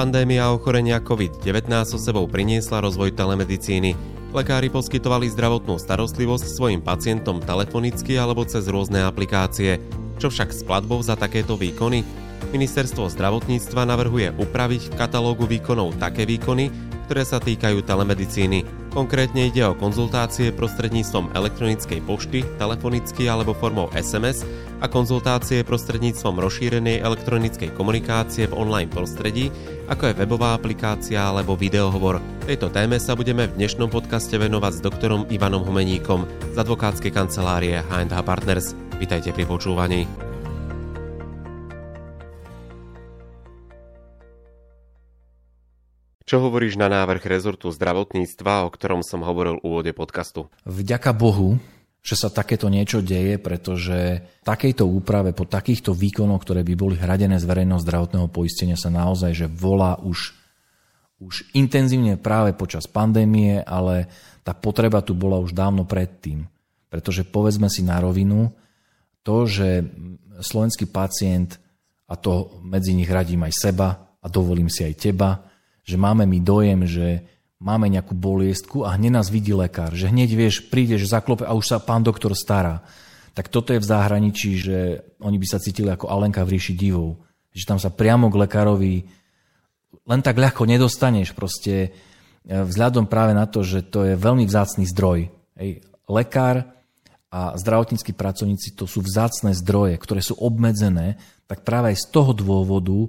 Pandémia ochorenia COVID-19 so sebou priniesla rozvoj telemedicíny. Lekári poskytovali zdravotnú starostlivosť svojim pacientom telefonicky alebo cez rôzne aplikácie. Čo však s platbou za takéto výkony? Ministerstvo zdravotníctva navrhuje upraviť v katalógu výkonov také výkony, ktoré sa týkajú telemedicíny. Konkrétne ide o konzultácie prostredníctvom elektronickej pošty, telefonicky alebo formou SMS a konzultácie prostredníctvom rozšírenej elektronickej komunikácie v online prostredí, ako je webová aplikácia alebo videohovor. Tejto téme sa budeme v dnešnom podcaste venovať s doktorom Ivanom Humeníkom z advokátskej kancelárie H&H Partners. Vítajte pri počúvaní. Čo hovoríš na návrh rezortu zdravotníctva, o ktorom som hovoril v úvode podcastu? Vďaka Bohu, že sa takéto niečo deje, pretože takejto úprave po takýchto výkonoch, ktoré by boli hradené z verejného zdravotného poistenia sa naozaj, že volá už, už intenzívne práve počas pandémie, ale tá potreba tu bola už dávno predtým. Pretože povedzme si na rovinu, to, že slovenský pacient, a to medzi nich radím aj seba a dovolím si aj teba, že máme mi dojem, že máme nejakú boliestku a hneď nás vidí lekár, že hneď vieš, prídeš, zaklope a už sa pán doktor stará. Tak toto je v zahraničí, že oni by sa cítili ako Alenka v ríši divov. Že tam sa priamo k lekárovi len tak ľahko nedostaneš. Proste e, vzhľadom práve na to, že to je veľmi vzácný zdroj. Hej. Lekár a zdravotníckí pracovníci to sú vzácne zdroje, ktoré sú obmedzené, tak práve aj z toho dôvodu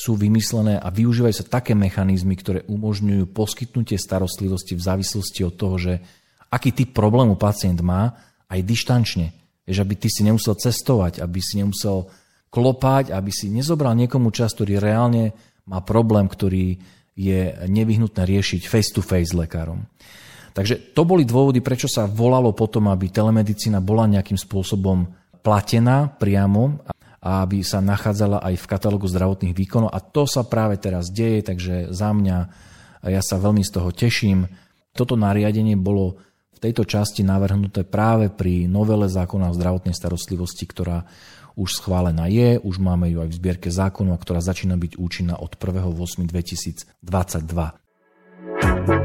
sú vymyslené a využívajú sa také mechanizmy, ktoré umožňujú poskytnutie starostlivosti v závislosti od toho, že aký typ problému pacient má, aj dištančne. Vieš, aby ty si nemusel cestovať, aby si nemusel klopať, aby si nezobral niekomu čas, ktorý reálne má problém, ktorý je nevyhnutné riešiť face to face s lekárom. Takže to boli dôvody, prečo sa volalo potom, aby telemedicína bola nejakým spôsobom platená priamo aby sa nachádzala aj v katalógu zdravotných výkonov. A to sa práve teraz deje, takže za mňa ja sa veľmi z toho teším. Toto nariadenie bolo v tejto časti navrhnuté práve pri novele zákona o zdravotnej starostlivosti, ktorá už schválená je, už máme ju aj v zbierke zákonu, a ktorá začína byť účinná od 1.8.2022.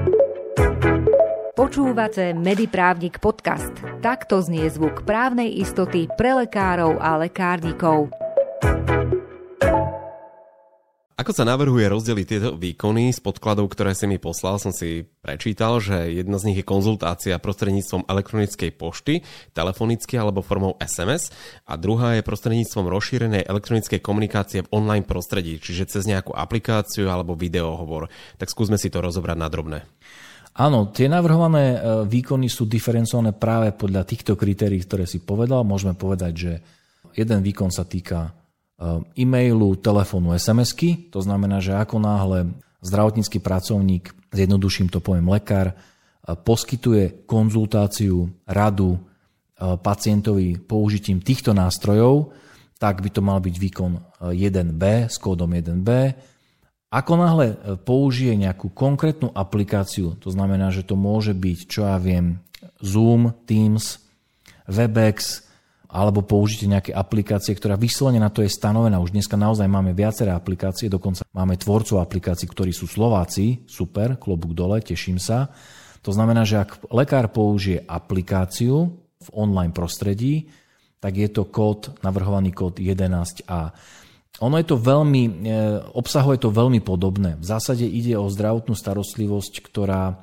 Počúvate Mediprávnik podcast. Takto znie zvuk právnej istoty pre lekárov a lekárnikov. Ako sa navrhuje rozdeliť tieto výkony z podkladov, ktoré si mi poslal, som si prečítal, že jedna z nich je konzultácia prostredníctvom elektronickej pošty, telefonicky alebo formou SMS a druhá je prostredníctvom rozšírenej elektronickej komunikácie v online prostredí, čiže cez nejakú aplikáciu alebo videohovor. Tak skúsme si to rozobrať na drobné. Áno, tie navrhované e, výkony sú diferencované práve podľa týchto kritérií, ktoré si povedal. Môžeme povedať, že jeden výkon sa týka e, e-mailu, telefónu, SMS-ky. To znamená, že ako náhle zdravotnícky pracovník, zjednoduším to poviem lekár, e, poskytuje konzultáciu, radu pacientovi použitím týchto nástrojov, tak by to mal byť výkon 1B s kódom 1B ako náhle e, použije nejakú konkrétnu aplikáciu, to znamená, že to môže byť, čo ja viem, Zoom, Teams, Webex, alebo použite nejaké aplikácie, ktorá vyslovene na to je stanovená. Už dneska naozaj máme viaceré aplikácie, dokonca máme tvorcov aplikácií, ktorí sú Slováci, super, klobúk dole, teším sa. To znamená, že ak lekár použije aplikáciu v online prostredí, tak je to kód, navrhovaný kód 11a. Ono je to veľmi, e, obsahuje to veľmi podobné. V zásade ide o zdravotnú starostlivosť, ktorá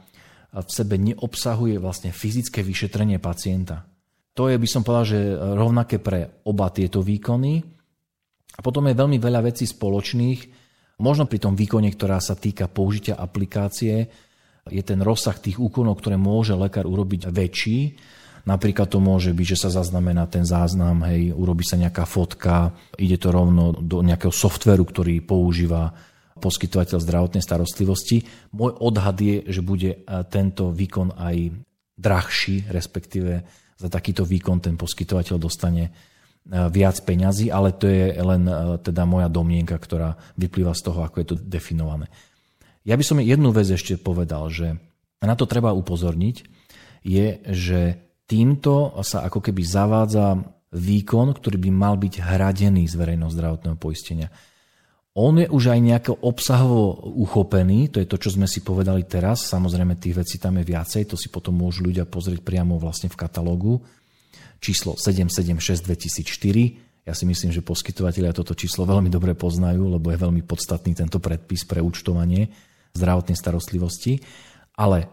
v sebe neobsahuje vlastne fyzické vyšetrenie pacienta. To je, by som povedal, že rovnaké pre oba tieto výkony. A potom je veľmi veľa vecí spoločných. Možno pri tom výkone, ktorá sa týka použitia aplikácie, je ten rozsah tých úkonov, ktoré môže lekár urobiť väčší, Napríklad to môže byť, že sa zaznamená ten záznam, hej, urobí sa nejaká fotka, ide to rovno do nejakého softveru, ktorý používa poskytovateľ zdravotnej starostlivosti. Môj odhad je, že bude e, tento výkon aj drahší, respektíve za takýto výkon ten poskytovateľ dostane e, viac peňazí, ale to je len e, teda moja domienka, ktorá vyplýva z toho, ako je to definované. Ja by som jednu vec ešte povedal, že na to treba upozorniť, je, že týmto sa ako keby zavádza výkon, ktorý by mal byť hradený z verejného zdravotného poistenia. On je už aj nejako obsahovo uchopený, to je to, čo sme si povedali teraz, samozrejme tých vecí tam je viacej, to si potom môžu ľudia pozrieť priamo vlastne v katalógu. Číslo 776 2004, ja si myslím, že poskytovateľia toto číslo veľmi dobre poznajú, lebo je veľmi podstatný tento predpis pre účtovanie zdravotnej starostlivosti. Ale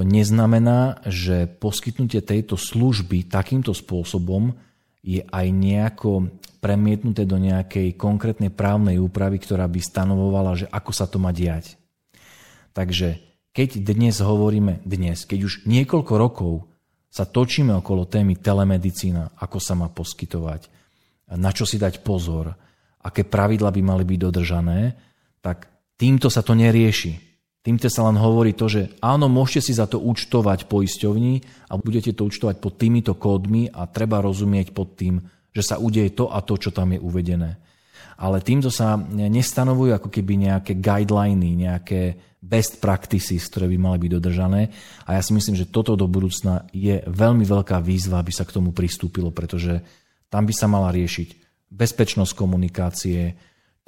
to neznamená, že poskytnutie tejto služby takýmto spôsobom je aj nejako premietnuté do nejakej konkrétnej právnej úpravy, ktorá by stanovovala, že ako sa to má diať. Takže keď dnes hovoríme, dnes, keď už niekoľko rokov sa točíme okolo témy telemedicína, ako sa má poskytovať, na čo si dať pozor, aké pravidla by mali byť dodržané, tak týmto sa to nerieši. Týmto sa len hovorí to, že áno, môžete si za to účtovať poisťovní a budete to účtovať pod týmito kódmi a treba rozumieť pod tým, že sa udeje to a to, čo tam je uvedené. Ale týmto sa nestanovujú ako keby nejaké guideliny, nejaké best practices, ktoré by mali byť dodržané. A ja si myslím, že toto do budúcna je veľmi veľká výzva, aby sa k tomu pristúpilo, pretože tam by sa mala riešiť bezpečnosť komunikácie,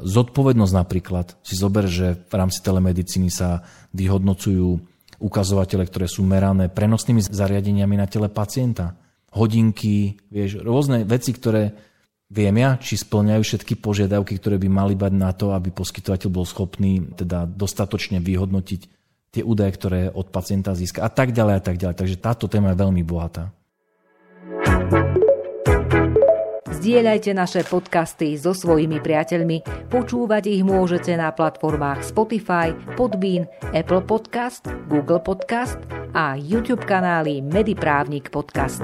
Zodpovednosť napríklad. Si zober, že v rámci telemedicíny sa vyhodnocujú ukazovatele, ktoré sú merané prenosnými zariadeniami na tele pacienta. Hodinky, vieš, rôzne veci, ktoré viem ja, či splňajú všetky požiadavky, ktoré by mali bať na to, aby poskytovateľ bol schopný teda dostatočne vyhodnotiť tie údaje, ktoré od pacienta získa a tak ďalej a tak ďalej. Takže táto téma je veľmi bohatá. Zdieľajte naše podcasty so svojimi priateľmi. Počúvať ich môžete na platformách Spotify, Podbean, Apple Podcast, Google Podcast a YouTube kanály Mediprávnik Podcast.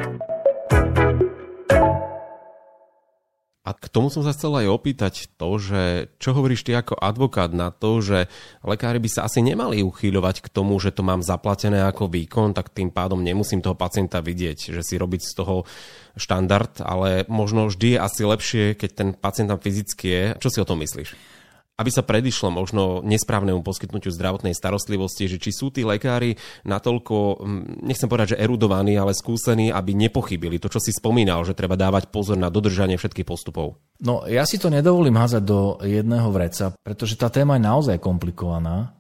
A k tomu som sa chcel aj opýtať to, že čo hovoríš ty ako advokát na to, že lekári by sa asi nemali uchýľovať k tomu, že to mám zaplatené ako výkon, tak tým pádom nemusím toho pacienta vidieť, že si robiť z toho štandard, ale možno vždy je asi lepšie, keď ten pacient tam fyzicky je. Čo si o tom myslíš? Aby sa predišlo možno nesprávnemu poskytnutiu zdravotnej starostlivosti, že či sú tí lekári natoľko, hm, nechcem povedať, že erudovaní, ale skúsení, aby nepochybili to, čo si spomínal, že treba dávať pozor na dodržanie všetkých postupov. No, ja si to nedovolím házať do jedného vreca, pretože tá téma je naozaj komplikovaná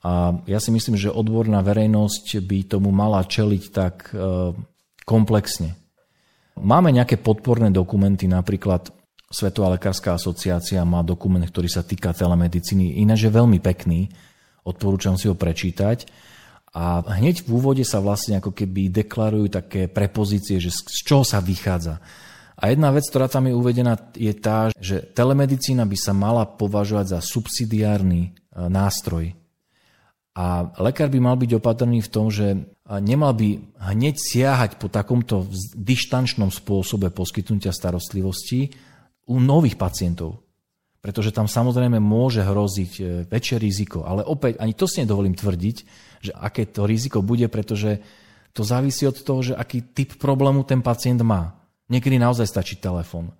a ja si myslím, že odborná verejnosť by tomu mala čeliť tak e, komplexne. Máme nejaké podporné dokumenty, napríklad Svetová lekárska asociácia má dokument, ktorý sa týka telemedicíny, ináč je veľmi pekný, odporúčam si ho prečítať. A hneď v úvode sa vlastne ako keby deklarujú také prepozície, že z čoho sa vychádza. A jedna vec, ktorá tam je uvedená, je tá, že telemedicína by sa mala považovať za subsidiárny e, nástroj. A lekár by mal byť opatrný v tom, že nemal by hneď siahať po takomto dištančnom spôsobe poskytnutia starostlivosti, u nových pacientov. Pretože tam samozrejme môže hroziť e, väčšie riziko. Ale opäť, ani to si nedovolím tvrdiť, že aké to riziko bude, pretože to závisí od toho, že aký typ problému ten pacient má. Niekedy naozaj stačí telefón.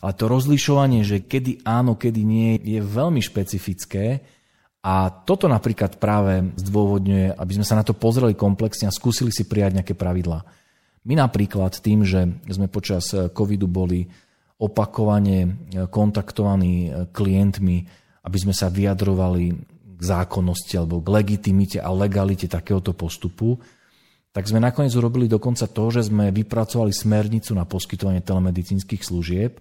Ale to rozlišovanie, že kedy áno, kedy nie, je veľmi špecifické a toto napríklad práve zdôvodňuje, aby sme sa na to pozreli komplexne a skúsili si prijať nejaké pravidlá. My napríklad tým, že sme počas e, covidu boli opakovane e, kontaktovaní e, klientmi, aby sme sa vyjadrovali k zákonnosti alebo k legitimite a legalite takéhoto postupu, tak sme nakoniec urobili dokonca to, že sme vypracovali smernicu na poskytovanie telemedicínskych služieb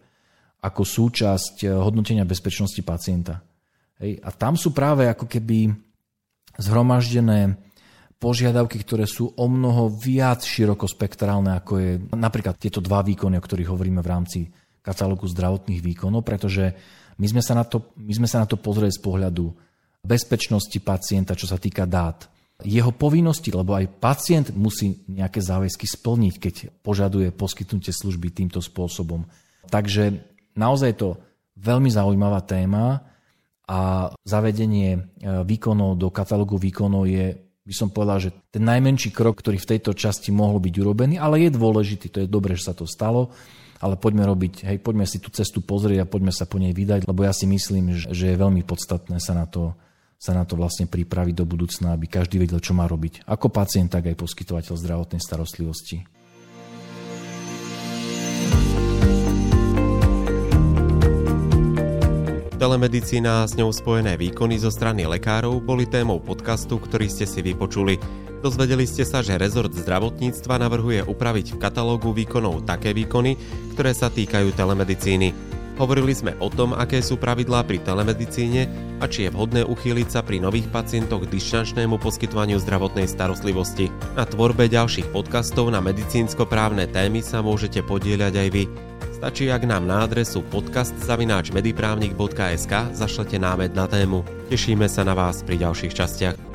ako súčasť e, hodnotenia bezpečnosti pacienta. Hej. A tam sú práve ako keby zhromaždené požiadavky, ktoré sú o mnoho viac širokospektrálne, ako je napríklad tieto dva výkony, o ktorých hovoríme v rámci katalógu zdravotných výkonov, pretože my sme sa na to, my sme sa na to pozreli z pohľadu bezpečnosti pacienta, čo sa týka dát. Jeho povinnosti, lebo aj pacient musí nejaké záväzky splniť, keď požaduje poskytnutie služby týmto spôsobom. Takže naozaj je to veľmi zaujímavá téma a zavedenie e, výkonov do katalógu výkonov je, by som povedal, že ten najmenší krok, ktorý v tejto časti mohol byť urobený, ale je dôležitý, to je dobré, že sa to stalo ale poďme robiť, hej, poďme si tú cestu pozrieť a poďme sa po nej vydať, lebo ja si myslím, že je veľmi podstatné sa na to sa na to vlastne pripraviť do budúcna, aby každý vedel, čo má robiť. Ako pacient, tak aj poskytovateľ zdravotnej starostlivosti. Telemedicína a s ňou spojené výkony zo strany lekárov boli témou podcastu, ktorý ste si vypočuli. Dozvedeli ste sa, že rezort zdravotníctva navrhuje upraviť v katalógu výkonov také výkony, ktoré sa týkajú telemedicíny. Hovorili sme o tom, aké sú pravidlá pri telemedicíne a či je vhodné uchýliť sa pri nových pacientoch k dištančnému poskytovaniu zdravotnej starostlivosti. Na tvorbe ďalších podcastov na medicínsko-právne témy sa môžete podieľať aj vy. Stačí, ak nám na adresu podcast.mediprávnik.sk zašlete námed na tému. Tešíme sa na vás pri ďalších častiach.